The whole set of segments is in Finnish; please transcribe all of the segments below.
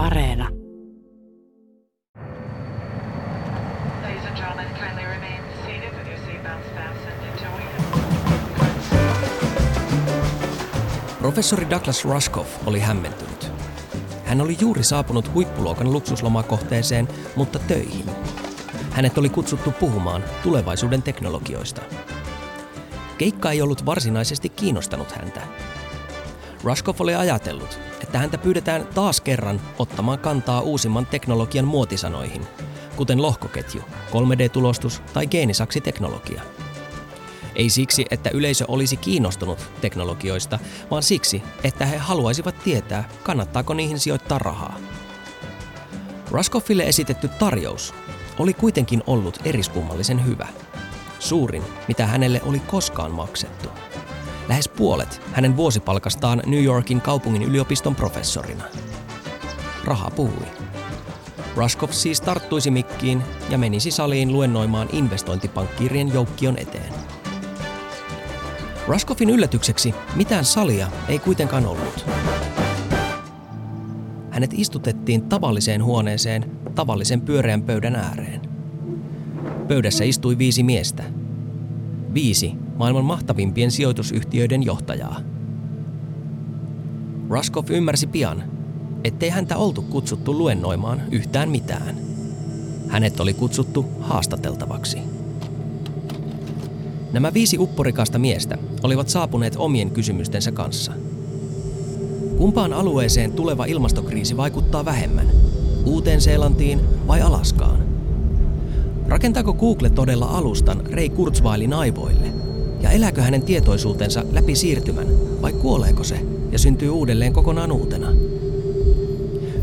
Areena. Professori Douglas Rushkoff oli hämmentynyt. Hän oli juuri saapunut huippuluokan luksuslomakohteeseen, mutta töihin. Hänet oli kutsuttu puhumaan tulevaisuuden teknologioista. Keikka ei ollut varsinaisesti kiinnostanut häntä. Rushkoff oli ajatellut, että häntä pyydetään taas kerran ottamaan kantaa uusimman teknologian muotisanoihin, kuten lohkoketju, 3D-tulostus tai geenisaksiteknologia. Ei siksi, että yleisö olisi kiinnostunut teknologioista, vaan siksi, että he haluaisivat tietää, kannattaako niihin sijoittaa rahaa. Raskoffille esitetty tarjous oli kuitenkin ollut eriskummallisen hyvä. Suurin, mitä hänelle oli koskaan maksettu. Lähes puolet hänen vuosipalkastaan New Yorkin kaupungin yliopiston professorina. Raha puhui. Raskov siis tarttuisi mikkiin ja menisi saliin luennoimaan investointipankkiirien joukkion eteen. Raskoffin yllätykseksi mitään salia ei kuitenkaan ollut. Hänet istutettiin tavalliseen huoneeseen tavallisen pyöreän pöydän ääreen. Pöydässä istui viisi miestä. Viisi maailman mahtavimpien sijoitusyhtiöiden johtajaa. Raskov ymmärsi pian, ettei häntä oltu kutsuttu luennoimaan yhtään mitään. Hänet oli kutsuttu haastateltavaksi. Nämä viisi upporikasta miestä olivat saapuneet omien kysymystensä kanssa. Kumpaan alueeseen tuleva ilmastokriisi vaikuttaa vähemmän? Uuteen Seelantiin vai Alaskaan? Rakentaako Google todella alustan Ray Kurzweilin aivoille? Ja elääkö hänen tietoisuutensa läpi siirtymän vai kuoleeko se ja syntyy uudelleen kokonaan uutena?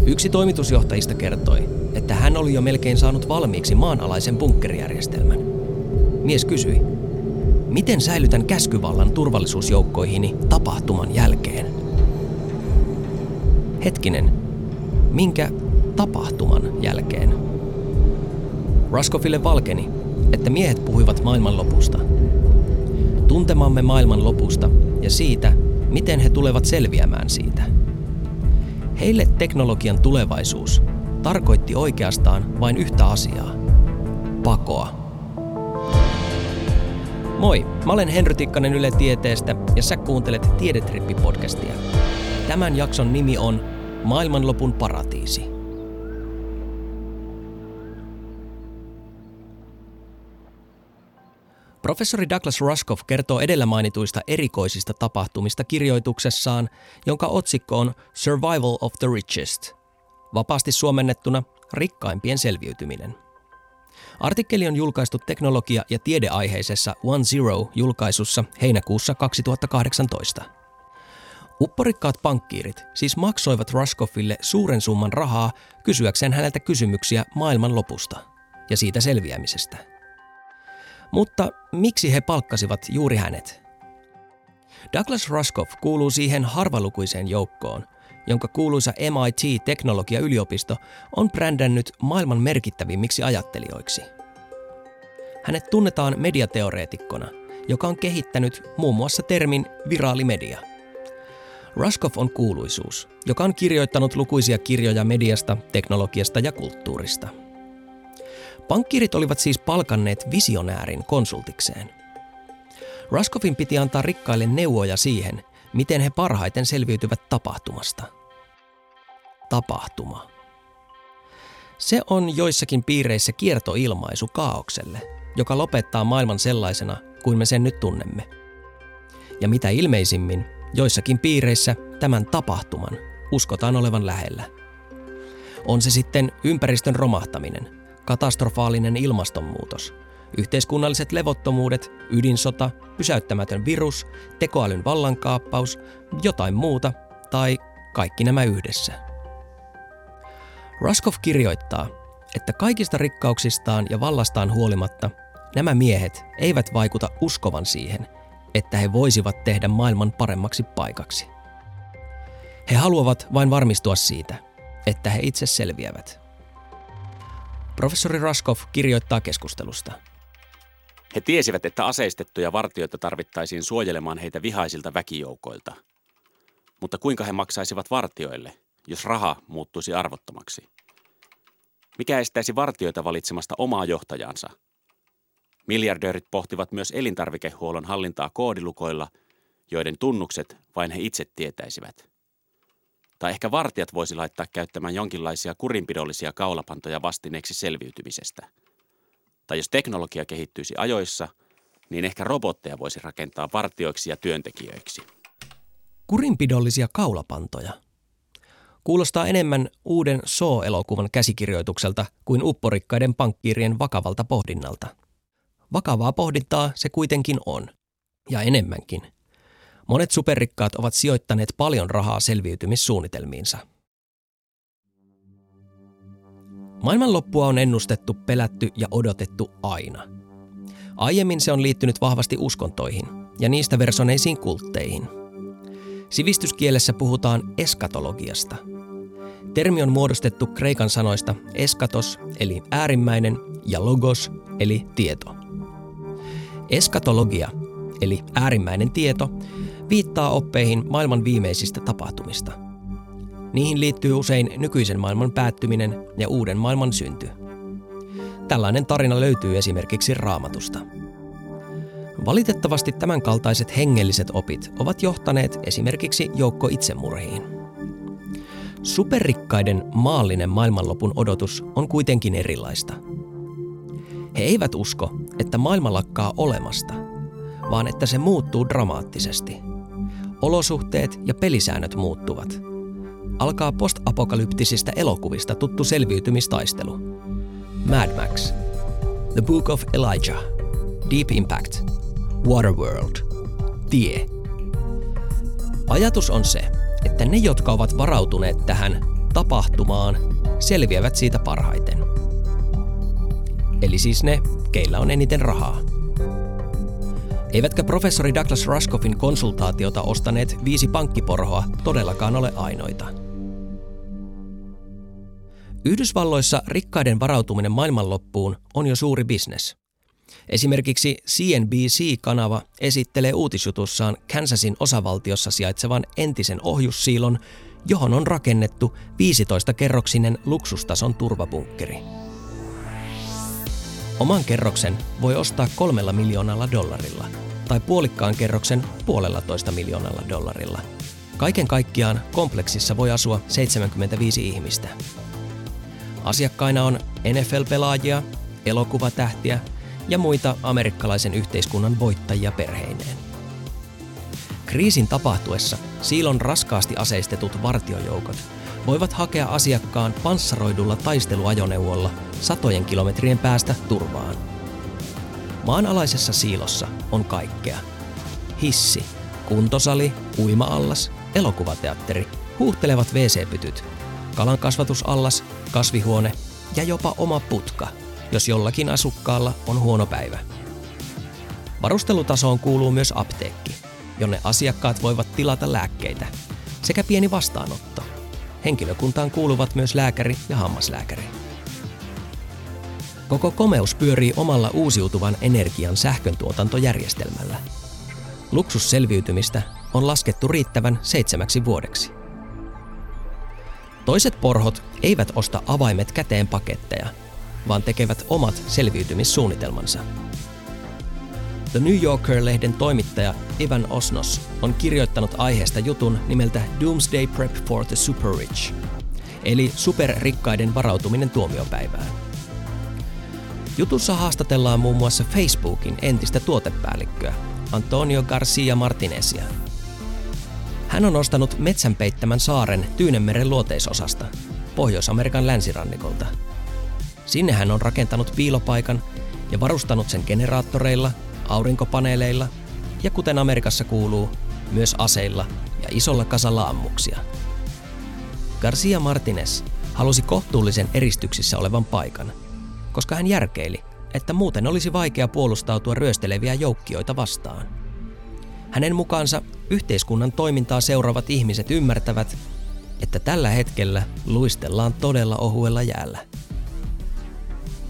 Yksi toimitusjohtajista kertoi, että hän oli jo melkein saanut valmiiksi maanalaisen bunkkerijärjestelmän. Mies kysyi, Miten säilytän käskyvallan turvallisuusjoukkoihini tapahtuman jälkeen? Hetkinen, minkä tapahtuman jälkeen? Raskofille valkeni, että miehet puhuivat maailmanlopusta. Tuntemamme maailmanlopusta ja siitä, miten he tulevat selviämään siitä. Heille teknologian tulevaisuus tarkoitti oikeastaan vain yhtä asiaa. Pakoa. Moi, mä olen Henry Tikkanen Yle Tieteestä ja sä kuuntelet Tiedetrippi-podcastia. Tämän jakson nimi on Maailmanlopun paratiisi. Professori Douglas Rushkoff kertoo edellä mainituista erikoisista tapahtumista kirjoituksessaan, jonka otsikko on Survival of the Richest. Vapaasti suomennettuna rikkaimpien selviytyminen – Artikkeli on julkaistu teknologia- ja tiedeaiheisessa One Zero-julkaisussa heinäkuussa 2018. Upporikkaat pankkiirit siis maksoivat Ruskoffille suuren summan rahaa kysyäkseen häneltä kysymyksiä maailman lopusta ja siitä selviämisestä. Mutta miksi he palkkasivat juuri hänet? Douglas Ruskoff kuuluu siihen harvalukuiseen joukkoon, jonka kuuluisa MIT-teknologiayliopisto on brändännyt maailman merkittävimmiksi ajattelijoiksi. Hänet tunnetaan mediateoreetikkona, joka on kehittänyt muun muassa termin viraalimedia. Ruskoff on kuuluisuus, joka on kirjoittanut lukuisia kirjoja mediasta, teknologiasta ja kulttuurista. Pankkiirit olivat siis palkanneet visionäärin konsultikseen. Ruskoffin piti antaa rikkaille neuvoja siihen, miten he parhaiten selviytyvät tapahtumasta – tapahtuma. Se on joissakin piireissä kiertoilmaisu kaaukselle, joka lopettaa maailman sellaisena kuin me sen nyt tunnemme. Ja mitä ilmeisimmin, joissakin piireissä tämän tapahtuman uskotaan olevan lähellä. On se sitten ympäristön romahtaminen, katastrofaalinen ilmastonmuutos, yhteiskunnalliset levottomuudet, ydinsota, pysäyttämätön virus, tekoälyn vallankaappaus, jotain muuta tai kaikki nämä yhdessä. Raskov kirjoittaa, että kaikista rikkauksistaan ja vallastaan huolimatta nämä miehet eivät vaikuta uskovan siihen, että he voisivat tehdä maailman paremmaksi paikaksi. He haluavat vain varmistua siitä, että he itse selviävät. Professori Raskov kirjoittaa keskustelusta. He tiesivät, että aseistettuja vartioita tarvittaisiin suojelemaan heitä vihaisilta väkijoukoilta. Mutta kuinka he maksaisivat vartioille – jos raha muuttuisi arvottomaksi? Mikä estäisi vartioita valitsemasta omaa johtajansa? Miljardöörit pohtivat myös elintarvikehuollon hallintaa koodilukoilla, joiden tunnukset vain he itse tietäisivät. Tai ehkä vartijat voisi laittaa käyttämään jonkinlaisia kurinpidollisia kaulapantoja vastineeksi selviytymisestä. Tai jos teknologia kehittyisi ajoissa, niin ehkä robotteja voisi rakentaa vartioiksi ja työntekijöiksi. Kurinpidollisia kaulapantoja. Kuulostaa enemmän uuden So-elokuvan käsikirjoitukselta kuin upporikkaiden pankkiirien vakavalta pohdinnalta. Vakavaa pohdintaa se kuitenkin on. Ja enemmänkin – Monet superrikkaat ovat sijoittaneet paljon rahaa selviytymissuunnitelmiinsa. Maailmanloppua on ennustettu, pelätty ja odotettu aina. Aiemmin se on liittynyt vahvasti uskontoihin ja niistä versoneisiin kultteihin. Sivistyskielessä puhutaan eskatologiasta. Termi on muodostettu kreikan sanoista eskatos eli äärimmäinen ja logos eli tieto. Eskatologia eli äärimmäinen tieto viittaa oppeihin maailman viimeisistä tapahtumista. Niihin liittyy usein nykyisen maailman päättyminen ja uuden maailman synty. Tällainen tarina löytyy esimerkiksi raamatusta. Valitettavasti tämänkaltaiset hengelliset opit ovat johtaneet esimerkiksi joukko itsemurhiin. Superrikkaiden maallinen maailmanlopun odotus on kuitenkin erilaista. He eivät usko, että maailma lakkaa olemasta, vaan että se muuttuu dramaattisesti – Olosuhteet ja pelisäännöt muuttuvat. Alkaa postapokalyptisista elokuvista tuttu selviytymistaistelu. Mad Max, The Book of Elijah, Deep Impact, Waterworld, Tie. Ajatus on se, että ne, jotka ovat varautuneet tähän tapahtumaan, selviävät siitä parhaiten. Eli siis ne, keillä on eniten rahaa. Eivätkä professori Douglas Ruskoffin konsultaatiota ostaneet viisi pankkiporhoa todellakaan ole ainoita. Yhdysvalloissa rikkaiden varautuminen maailmanloppuun on jo suuri bisnes. Esimerkiksi CNBC-kanava esittelee uutisjutussaan Kansasin osavaltiossa sijaitsevan entisen ohjussiilon, johon on rakennettu 15-kerroksinen luksustason turvabunkkeri. Oman kerroksen voi ostaa kolmella miljoonalla dollarilla tai puolikkaan kerroksen puolella toista miljoonalla dollarilla. Kaiken kaikkiaan kompleksissa voi asua 75 ihmistä. Asiakkaina on NFL-pelaajia, elokuvatähtiä ja muita amerikkalaisen yhteiskunnan voittajia perheineen. Kriisin tapahtuessa siilon raskaasti aseistetut vartiojoukot voivat hakea asiakkaan panssaroidulla taisteluajoneuvolla satojen kilometrien päästä turvaan. Maanalaisessa siilossa on kaikkea. Hissi, kuntosali, uima-allas, elokuvateatteri, huuhtelevat WC-pytyt, kalankasvatusallas, kasvihuone ja jopa oma putka, jos jollakin asukkaalla on huono päivä. Varustelutasoon kuuluu myös apteekki, jonne asiakkaat voivat tilata lääkkeitä, sekä pieni vastaanotto – Henkilökuntaan kuuluvat myös lääkäri ja hammaslääkäri. Koko komeus pyörii omalla uusiutuvan energian sähköntuotantojärjestelmällä. Luksusselviytymistä on laskettu riittävän seitsemäksi vuodeksi. Toiset porhot eivät osta avaimet käteen paketteja, vaan tekevät omat selviytymissuunnitelmansa. The New Yorker-lehden toimittaja Ivan Osnos on kirjoittanut aiheesta jutun nimeltä Doomsday Prep for the Super Rich, eli superrikkaiden varautuminen tuomiopäivään. Jutussa haastatellaan muun muassa Facebookin entistä tuotepäällikköä, Antonio Garcia Martinezia. Hän on ostanut metsänpeittämän saaren Tyynemeren luoteisosasta, Pohjois-Amerikan länsirannikolta. Sinne hän on rakentanut piilopaikan ja varustanut sen generaattoreilla aurinkopaneeleilla ja kuten Amerikassa kuuluu, myös aseilla ja isolla kasalla ammuksia. Garcia Martinez halusi kohtuullisen eristyksissä olevan paikan, koska hän järkeili, että muuten olisi vaikea puolustautua ryösteleviä joukkioita vastaan. Hänen mukaansa yhteiskunnan toimintaa seuraavat ihmiset ymmärtävät, että tällä hetkellä luistellaan todella ohuella jäällä.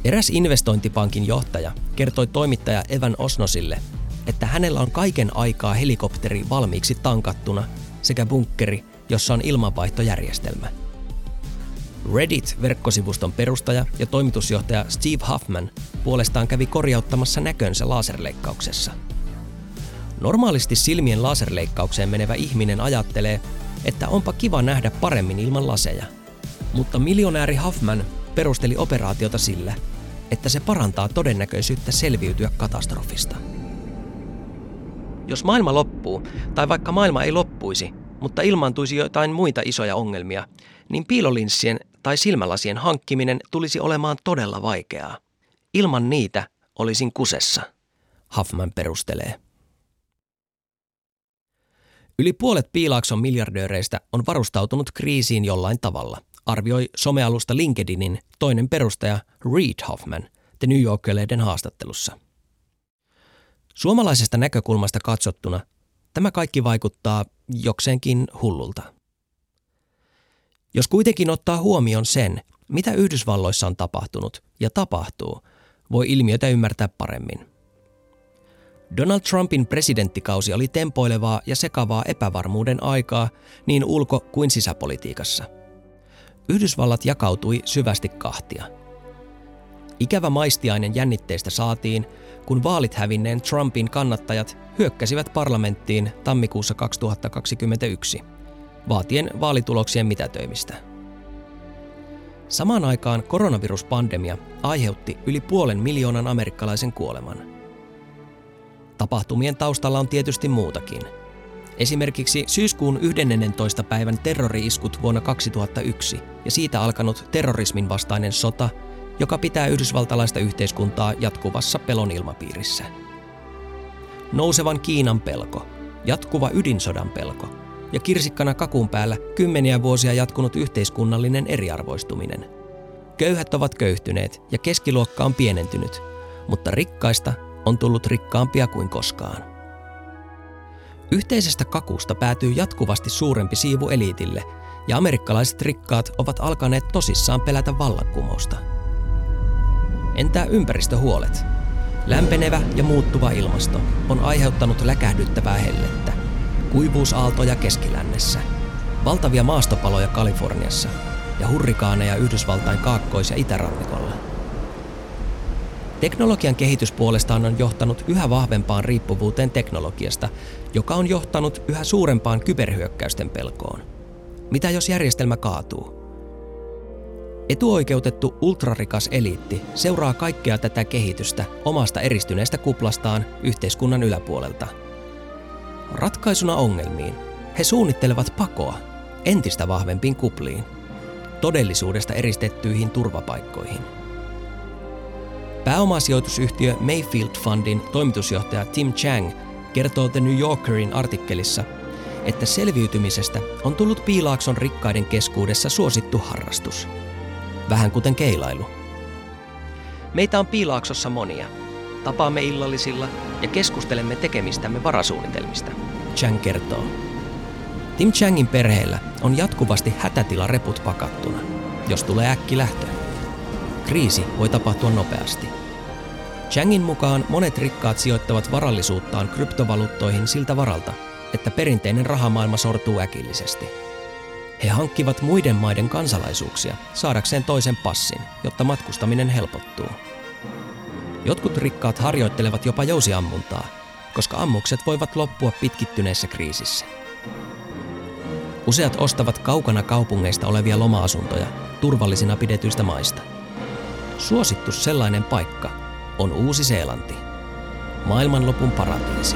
Eräs investointipankin johtaja kertoi toimittaja Evan Osnosille, että hänellä on kaiken aikaa helikopteri valmiiksi tankattuna sekä bunkkeri, jossa on ilmanvaihtojärjestelmä. Reddit-verkkosivuston perustaja ja toimitusjohtaja Steve Huffman puolestaan kävi korjauttamassa näkönsä laserleikkauksessa. Normaalisti silmien laserleikkaukseen menevä ihminen ajattelee, että onpa kiva nähdä paremmin ilman laseja. Mutta miljonääri Huffman perusteli operaatiota sillä, että se parantaa todennäköisyyttä selviytyä katastrofista. Jos maailma loppuu, tai vaikka maailma ei loppuisi, mutta ilmaantuisi jotain muita isoja ongelmia, niin piilolinssien tai silmälasien hankkiminen tulisi olemaan todella vaikeaa. Ilman niitä olisin kusessa, Huffman perustelee. Yli puolet Piilaakson miljardööreistä on varustautunut kriisiin jollain tavalla, arvioi somealusta LinkedInin toinen perustaja Reed Hoffman The New Yorker-lehden haastattelussa. Suomalaisesta näkökulmasta katsottuna tämä kaikki vaikuttaa jokseenkin hullulta. Jos kuitenkin ottaa huomioon sen, mitä Yhdysvalloissa on tapahtunut ja tapahtuu, voi ilmiötä ymmärtää paremmin – Donald Trumpin presidenttikausi oli tempoilevaa ja sekavaa epävarmuuden aikaa niin ulko- kuin sisäpolitiikassa. Yhdysvallat jakautui syvästi kahtia. Ikävä maistiainen jännitteistä saatiin, kun vaalit hävinneen Trumpin kannattajat hyökkäsivät parlamenttiin tammikuussa 2021, vaatien vaalituloksien mitätöimistä. Samaan aikaan koronaviruspandemia aiheutti yli puolen miljoonan amerikkalaisen kuoleman – Tapahtumien taustalla on tietysti muutakin. Esimerkiksi syyskuun 11. päivän terrori-iskut vuonna 2001 ja siitä alkanut terrorismin vastainen sota, joka pitää yhdysvaltalaista yhteiskuntaa jatkuvassa pelon ilmapiirissä. Nousevan Kiinan pelko, jatkuva ydinsodan pelko ja kirsikkana kakun päällä kymmeniä vuosia jatkunut yhteiskunnallinen eriarvoistuminen. Köyhät ovat köyhtyneet ja keskiluokka on pienentynyt, mutta rikkaista on tullut rikkaampia kuin koskaan. Yhteisestä kakusta päätyy jatkuvasti suurempi siivu eliitille, ja amerikkalaiset rikkaat ovat alkaneet tosissaan pelätä vallankumousta. Entä ympäristöhuolet? Lämpenevä ja muuttuva ilmasto on aiheuttanut läkähdyttävää hellettä, kuivuusaaltoja keskilännessä, valtavia maastopaloja Kaliforniassa ja hurrikaaneja Yhdysvaltain kaakkois- ja itärannikolla. Teknologian kehitys puolestaan on johtanut yhä vahvempaan riippuvuuteen teknologiasta, joka on johtanut yhä suurempaan kyberhyökkäysten pelkoon. Mitä jos järjestelmä kaatuu? Etuoikeutettu ultrarikas eliitti seuraa kaikkea tätä kehitystä omasta eristyneestä kuplastaan yhteiskunnan yläpuolelta. Ratkaisuna ongelmiin he suunnittelevat pakoa entistä vahvempiin kupliin, todellisuudesta eristettyihin turvapaikkoihin – Pääomasijoitusyhtiö Mayfield Fundin toimitusjohtaja Tim Chang kertoo The New Yorkerin artikkelissa, että selviytymisestä on tullut Piilaakson rikkaiden keskuudessa suosittu harrastus. Vähän kuten keilailu. Meitä on Piilaaksossa monia. Tapaamme illallisilla ja keskustelemme tekemistämme varasuunnitelmista, Chang kertoo. Tim Changin perheellä on jatkuvasti hätätila reput pakattuna, jos tulee äkki lähtö. Kriisi voi tapahtua nopeasti. Changin mukaan monet rikkaat sijoittavat varallisuuttaan kryptovaluuttoihin siltä varalta, että perinteinen rahamaailma sortuu äkillisesti. He hankkivat muiden maiden kansalaisuuksia saadakseen toisen passin, jotta matkustaminen helpottuu. Jotkut rikkaat harjoittelevat jopa jousiammuntaa, koska ammukset voivat loppua pitkittyneessä kriisissä. Useat ostavat kaukana kaupungeista olevia loma-asuntoja turvallisina pidetyistä maista. Suosittu sellainen paikka on Uusi-Seelanti. Maailmanlopun paratiisi.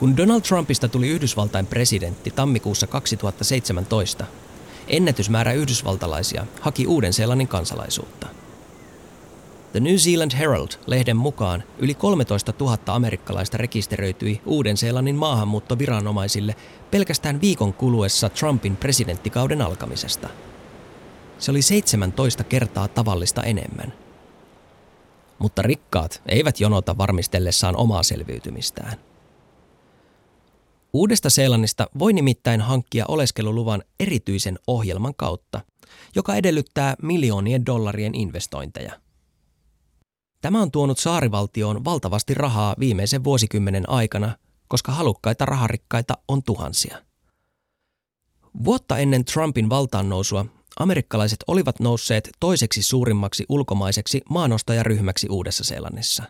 Kun Donald Trumpista tuli Yhdysvaltain presidentti tammikuussa 2017, ennätysmäärä yhdysvaltalaisia haki Uuden-Seelannin kansalaisuutta. The New Zealand Herald-lehden mukaan yli 13 000 amerikkalaista rekisteröityi Uuden-Seelannin maahanmuuttoviranomaisille pelkästään viikon kuluessa Trumpin presidenttikauden alkamisesta. Se oli 17 kertaa tavallista enemmän. Mutta rikkaat eivät jonota varmistellessaan omaa selviytymistään. Uudesta Seelannista voi nimittäin hankkia oleskeluluvan erityisen ohjelman kautta, joka edellyttää miljoonien dollarien investointeja – Tämä on tuonut saarivaltioon valtavasti rahaa viimeisen vuosikymmenen aikana, koska halukkaita raharikkaita on tuhansia. Vuotta ennen Trumpin valtaan nousua amerikkalaiset olivat nousseet toiseksi suurimmaksi ulkomaiseksi maanostajaryhmäksi Uudessa-Seelannissa.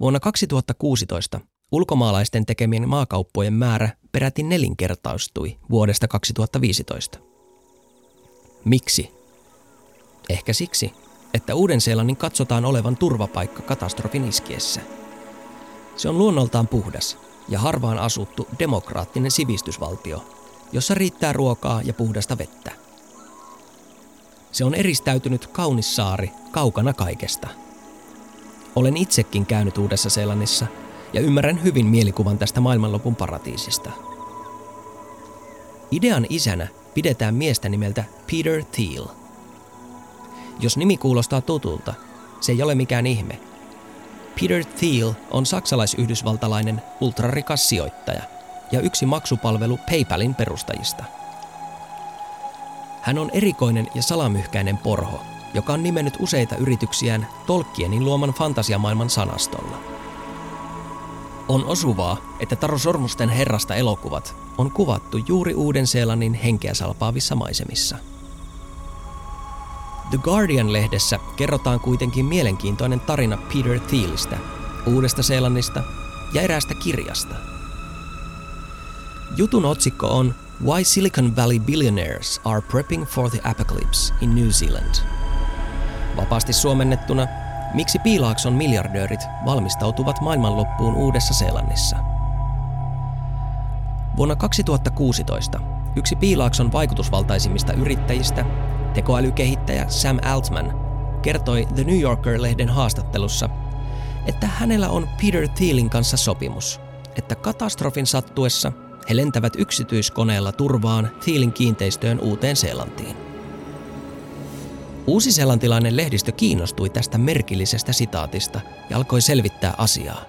Vuonna 2016 ulkomaalaisten tekemien maakauppojen määrä peräti nelinkertaistui vuodesta 2015. Miksi? Ehkä siksi, että Uuden-Seelannin katsotaan olevan turvapaikka katastrofin iskiessä. Se on luonnoltaan puhdas ja harvaan asuttu demokraattinen sivistysvaltio, jossa riittää ruokaa ja puhdasta vettä. Se on eristäytynyt kaunis saari kaukana kaikesta. Olen itsekin käynyt Uudessa Seelannissa ja ymmärrän hyvin mielikuvan tästä maailmanlopun paratiisista. Idean isänä pidetään miestä nimeltä Peter Thiel. Jos nimi kuulostaa tutulta, se ei ole mikään ihme. Peter Thiel on saksalais-yhdysvaltalainen ultrarikas sijoittaja ja yksi maksupalvelu PayPalin perustajista – hän on erikoinen ja salamyhkäinen porho, joka on nimennyt useita yrityksiään Tolkienin luoman fantasiamaailman sanastolla. On osuvaa, että Taro Sormusten herrasta elokuvat on kuvattu juuri Uuden-Seelannin henkeä salpaavissa maisemissa. The Guardian-lehdessä kerrotaan kuitenkin mielenkiintoinen tarina Peter Thielistä, Uudesta Seelannista ja eräästä kirjasta. Jutun otsikko on Why Silicon Valley billionaires are prepping for the apocalypse in New Zealand. Vapaasti suomennettuna, miksi Piilaakson miljardöörit valmistautuvat maailmanloppuun Uudessa-Seelannissa. Vuonna 2016 yksi Piilaakson vaikutusvaltaisimmista yrittäjistä, tekoälykehittäjä Sam Altman, kertoi The New Yorker-lehden haastattelussa, että hänellä on Peter Thielin kanssa sopimus, että katastrofin sattuessa – he lentävät yksityiskoneella turvaan Thielin kiinteistöön Uuteen Seelantiin. Uusi-seelantilainen lehdistö kiinnostui tästä merkillisestä sitaatista ja alkoi selvittää asiaa.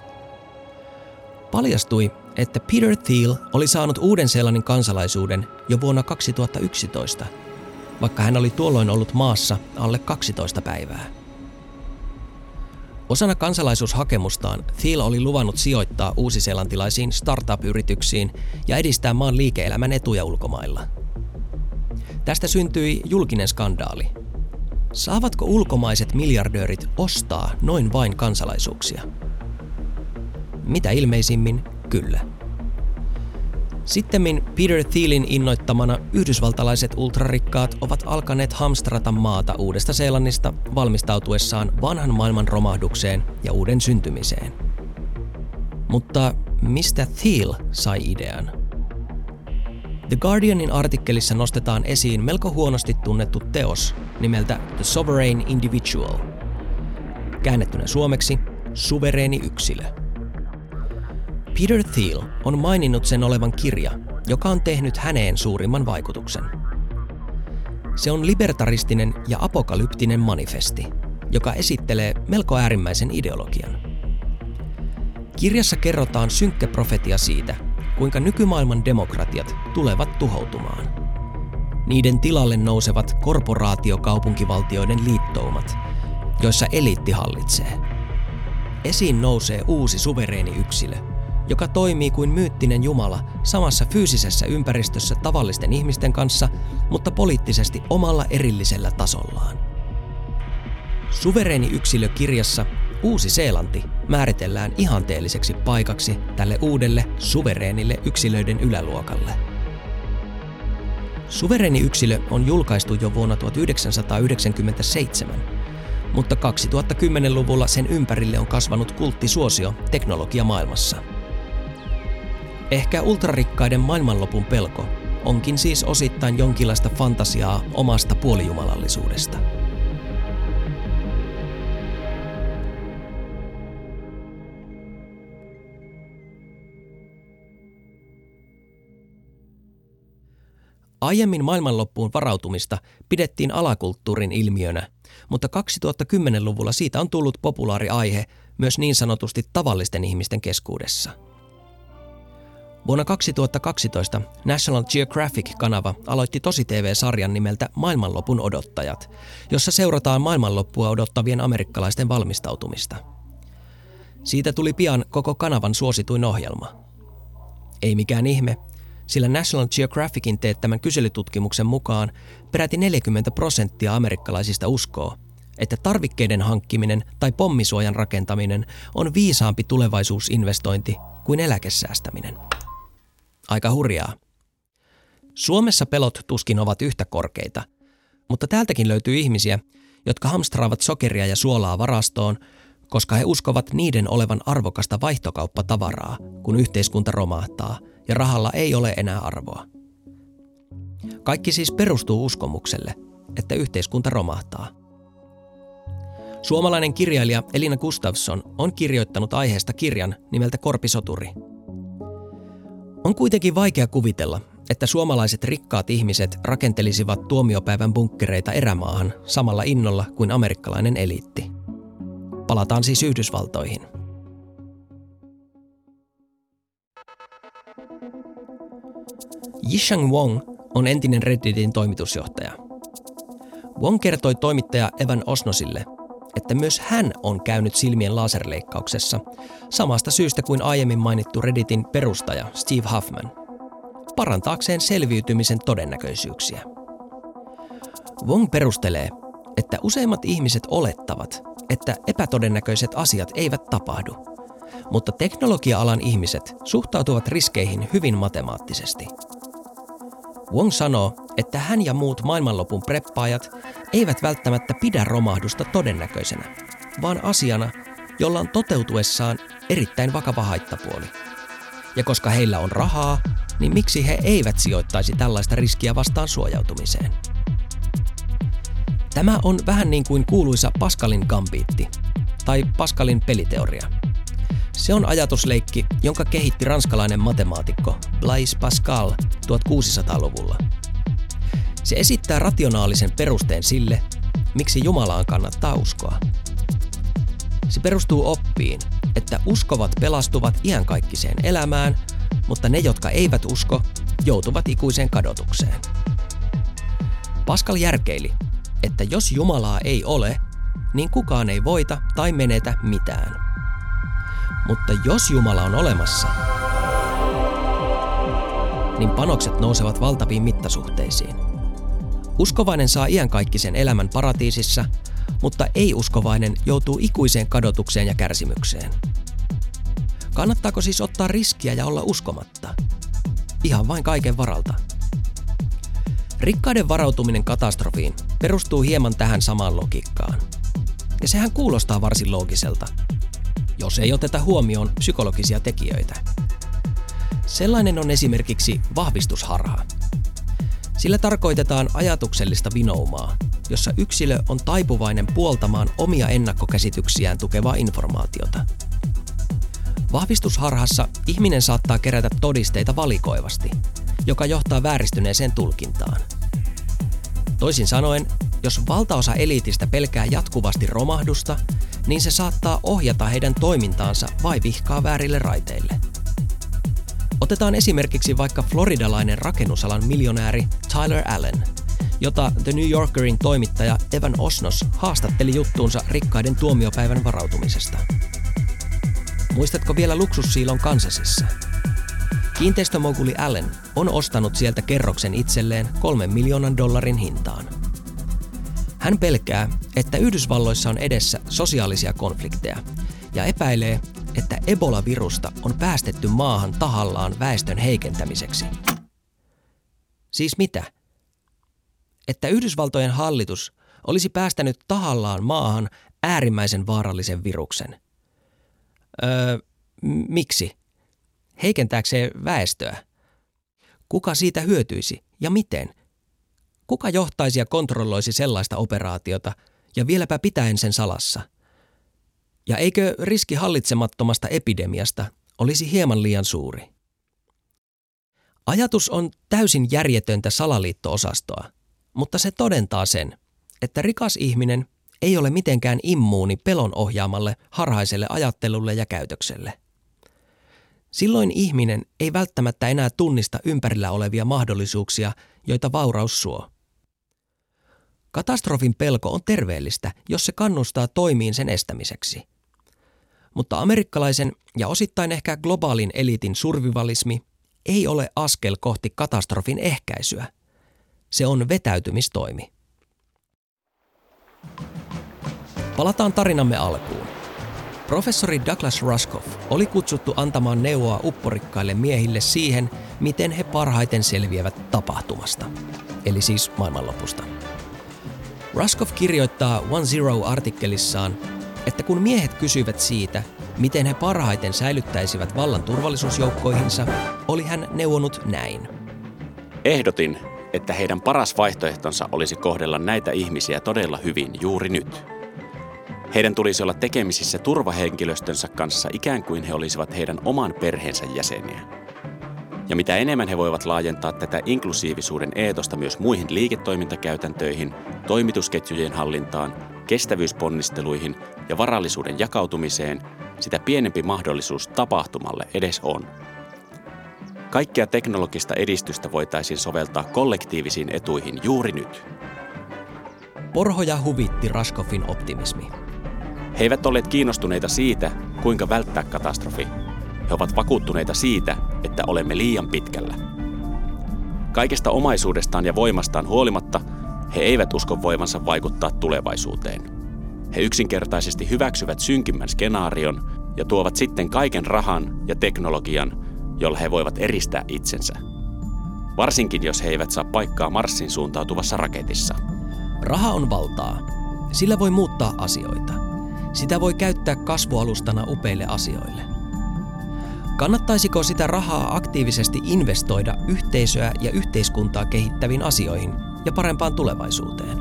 Paljastui, että Peter Thiel oli saanut Uuden-Seelannin kansalaisuuden jo vuonna 2011, vaikka hän oli tuolloin ollut maassa alle 12 päivää. Osana kansalaisuushakemustaan Thiel oli luvannut sijoittaa uusiseelantilaisiin startup-yrityksiin ja edistää maan liike-elämän etuja ulkomailla. Tästä syntyi julkinen skandaali. Saavatko ulkomaiset miljardöörit ostaa noin vain kansalaisuuksia? Mitä ilmeisimmin, kyllä. Sittemmin Peter Thielin innoittamana yhdysvaltalaiset ultrarikkaat ovat alkaneet hamstrata maata Uudesta Seelannista valmistautuessaan vanhan maailman romahdukseen ja uuden syntymiseen. Mutta mistä Thiel sai idean? The Guardianin artikkelissa nostetaan esiin melko huonosti tunnettu teos nimeltä The Sovereign Individual. Käännettynä suomeksi Suvereeni yksilö – Peter Thiel on maininnut sen olevan kirja, joka on tehnyt häneen suurimman vaikutuksen. Se on libertaristinen ja apokalyptinen manifesti, joka esittelee melko äärimmäisen ideologian. Kirjassa kerrotaan synkkä profetia siitä, kuinka nykymaailman demokratiat tulevat tuhoutumaan. Niiden tilalle nousevat korporaatiokaupunkivaltioiden liittoumat, joissa eliitti hallitsee. Esiin nousee uusi suvereeni yksilö – joka toimii kuin myyttinen Jumala samassa fyysisessä ympäristössä tavallisten ihmisten kanssa, mutta poliittisesti omalla erillisellä tasollaan. Suvereeni yksilö kirjassa Uusi Seelanti määritellään ihanteelliseksi paikaksi tälle uudelle suvereenille yksilöiden yläluokalle. Suvereeni yksilö on julkaistu jo vuonna 1997, mutta 2010-luvulla sen ympärille on kasvanut kulttisuosio teknologiamaailmassa – Ehkä ultrarikkaiden maailmanlopun pelko onkin siis osittain jonkinlaista fantasiaa omasta puolijumalallisuudesta. Aiemmin maailmanloppuun varautumista pidettiin alakulttuurin ilmiönä, mutta 2010-luvulla siitä on tullut populaari aihe myös niin sanotusti tavallisten ihmisten keskuudessa – Vuonna 2012 National Geographic-kanava aloitti tosi-TV-sarjan nimeltä Maailmanlopun odottajat, jossa seurataan maailmanloppua odottavien amerikkalaisten valmistautumista. Siitä tuli pian koko kanavan suosituin ohjelma. Ei mikään ihme, sillä National Geographicin teettämän kyselytutkimuksen mukaan peräti 40 prosenttia amerikkalaisista uskoo, että tarvikkeiden hankkiminen tai pommisuojan rakentaminen on viisaampi tulevaisuusinvestointi kuin eläkesäästäminen. Aika hurjaa. Suomessa pelot tuskin ovat yhtä korkeita, mutta täältäkin löytyy ihmisiä, jotka hamstraavat sokeria ja suolaa varastoon, koska he uskovat niiden olevan arvokasta vaihtokauppatavaraa, kun yhteiskunta romahtaa ja rahalla ei ole enää arvoa. Kaikki siis perustuu uskomukselle, että yhteiskunta romahtaa. Suomalainen kirjailija Elina Gustafsson on kirjoittanut aiheesta kirjan nimeltä Korpisoturi. On kuitenkin vaikea kuvitella, että suomalaiset rikkaat ihmiset rakentelisivat tuomiopäivän bunkkereita erämaahan samalla innolla kuin amerikkalainen eliitti. Palataan siis Yhdysvaltoihin. Yishang Wong on entinen Redditin toimitusjohtaja. Wong kertoi toimittaja Evan Osnosille, että myös hän on käynyt silmien laserleikkauksessa, samasta syystä kuin aiemmin mainittu Redditin perustaja Steve Huffman, parantaakseen selviytymisen todennäköisyyksiä. Wong perustelee, että useimmat ihmiset olettavat, että epätodennäköiset asiat eivät tapahdu, mutta teknologia-alan ihmiset suhtautuvat riskeihin hyvin matemaattisesti. Wong sanoo, että hän ja muut maailmanlopun preppaajat eivät välttämättä pidä romahdusta todennäköisenä, vaan asiana, jolla on toteutuessaan erittäin vakava haittapuoli. Ja koska heillä on rahaa, niin miksi he eivät sijoittaisi tällaista riskiä vastaan suojautumiseen? Tämä on vähän niin kuin kuuluisa Pascalin gambiitti, tai Pascalin peliteoria. Se on ajatusleikki, jonka kehitti ranskalainen matemaatikko Blaise Pascal 1600-luvulla. Se esittää rationaalisen perusteen sille, miksi Jumalaan kannattaa uskoa. Se perustuu oppiin, että uskovat pelastuvat iankaikkiseen elämään, mutta ne, jotka eivät usko, joutuvat ikuiseen kadotukseen. Pascal järkeili, että jos Jumalaa ei ole, niin kukaan ei voita tai menetä mitään. Mutta jos Jumala on olemassa, niin panokset nousevat valtaviin mittasuhteisiin. Uskovainen saa iankaikkisen elämän paratiisissa, mutta ei-uskovainen joutuu ikuiseen kadotukseen ja kärsimykseen. Kannattaako siis ottaa riskiä ja olla uskomatta? Ihan vain kaiken varalta. Rikkaiden varautuminen katastrofiin perustuu hieman tähän samaan logiikkaan. Ja sehän kuulostaa varsin loogiselta, jos ei oteta huomioon psykologisia tekijöitä. Sellainen on esimerkiksi vahvistusharha. Sillä tarkoitetaan ajatuksellista vinoumaa, jossa yksilö on taipuvainen puoltamaan omia ennakkokäsityksiään tukevaa informaatiota. Vahvistusharhassa ihminen saattaa kerätä todisteita valikoivasti, joka johtaa vääristyneeseen tulkintaan. Toisin sanoen, jos valtaosa eliitistä pelkää jatkuvasti romahdusta, niin se saattaa ohjata heidän toimintaansa vai vihkaa väärille raiteille. Otetaan esimerkiksi vaikka floridalainen rakennusalan miljonääri Tyler Allen, jota The New Yorkerin toimittaja Evan Osnos haastatteli juttuunsa rikkaiden tuomiopäivän varautumisesta. Muistatko vielä luksussiilon Kansasissa? Kiinteistömoguli Allen on ostanut sieltä kerroksen itselleen kolmen miljoonan dollarin hintaan. Hän pelkää, että Yhdysvalloissa on edessä sosiaalisia konflikteja ja epäilee, että Ebola-virusta on päästetty maahan tahallaan väestön heikentämiseksi. Siis mitä? Että Yhdysvaltojen hallitus olisi päästänyt tahallaan maahan äärimmäisen vaarallisen viruksen. Öö, miksi? Heikentääkseen väestöä? Kuka siitä hyötyisi ja miten? Kuka johtaisi ja kontrolloisi sellaista operaatiota ja vieläpä pitäen sen salassa? Ja eikö riski hallitsemattomasta epidemiasta olisi hieman liian suuri? Ajatus on täysin järjetöntä salaliitto-osastoa, mutta se todentaa sen, että rikas ihminen ei ole mitenkään immuuni pelon ohjaamalle harhaiselle ajattelulle ja käytökselle. Silloin ihminen ei välttämättä enää tunnista ympärillä olevia mahdollisuuksia, joita vauraus suo. Katastrofin pelko on terveellistä, jos se kannustaa toimiin sen estämiseksi. Mutta amerikkalaisen ja osittain ehkä globaalin eliitin survivalismi ei ole askel kohti katastrofin ehkäisyä. Se on vetäytymistoimi. Palataan tarinamme alkuun. Professori Douglas Ruskoff oli kutsuttu antamaan neuvoa upporikkaille miehille siihen, miten he parhaiten selviävät tapahtumasta, eli siis maailmanlopusta. Ruskoff kirjoittaa One Zero-artikkelissaan, että kun miehet kysyivät siitä, miten he parhaiten säilyttäisivät vallan turvallisuusjoukkoihinsa, oli hän neuvonut näin. Ehdotin, että heidän paras vaihtoehtonsa olisi kohdella näitä ihmisiä todella hyvin juuri nyt. Heidän tulisi olla tekemisissä turvahenkilöstönsä kanssa ikään kuin he olisivat heidän oman perheensä jäseniä. Ja mitä enemmän he voivat laajentaa tätä inklusiivisuuden eetosta myös muihin liiketoimintakäytäntöihin, toimitusketjujen hallintaan, kestävyysponnisteluihin ja varallisuuden jakautumiseen, sitä pienempi mahdollisuus tapahtumalle edes on. Kaikkea teknologista edistystä voitaisiin soveltaa kollektiivisiin etuihin juuri nyt. Porhoja huvitti Raskoffin optimismi. He eivät olleet kiinnostuneita siitä, kuinka välttää katastrofi. He ovat vakuuttuneita siitä, että olemme liian pitkällä. Kaikesta omaisuudestaan ja voimastaan huolimatta he eivät usko voimansa vaikuttaa tulevaisuuteen. He yksinkertaisesti hyväksyvät synkimmän skenaarion ja tuovat sitten kaiken rahan ja teknologian, jolla he voivat eristää itsensä. Varsinkin jos he eivät saa paikkaa Marsin suuntautuvassa raketissa. Raha on valtaa. Sillä voi muuttaa asioita. Sitä voi käyttää kasvualustana upeille asioille. Kannattaisiko sitä rahaa aktiivisesti investoida yhteisöä ja yhteiskuntaa kehittäviin asioihin ja parempaan tulevaisuuteen?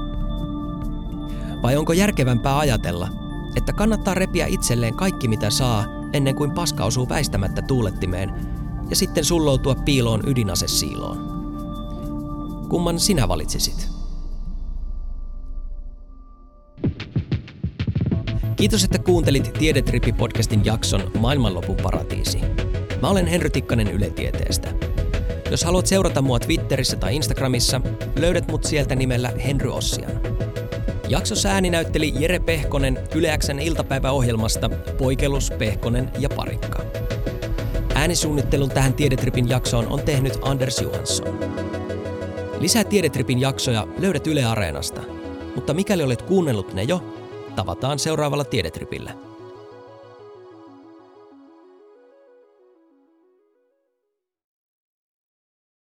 Vai onko järkevämpää ajatella, että kannattaa repiä itselleen kaikki mitä saa ennen kuin paska osuu väistämättä tuulettimeen ja sitten sulloutua piiloon ydinasesiiloon? Kumman sinä valitsisit? Kiitos, että kuuntelit Tiedetrippi-podcastin jakson Maailmanlopun paratiisi. Mä olen Henry Tikkanen Yle Tieteestä. Jos haluat seurata mua Twitterissä tai Instagramissa, löydät mut sieltä nimellä Henry Ossian. Jaksossa ääni näytteli Jere Pehkonen Yleäksän iltapäiväohjelmasta Poikelus, Pehkonen ja Parikka. Äänisuunnittelun tähän Tiedetripin jaksoon on tehnyt Anders Johansson. Lisää Tiedetripin jaksoja löydät Yle Areenasta, mutta mikäli olet kuunnellut ne jo, tavataan seuraavalla Tiedetripillä.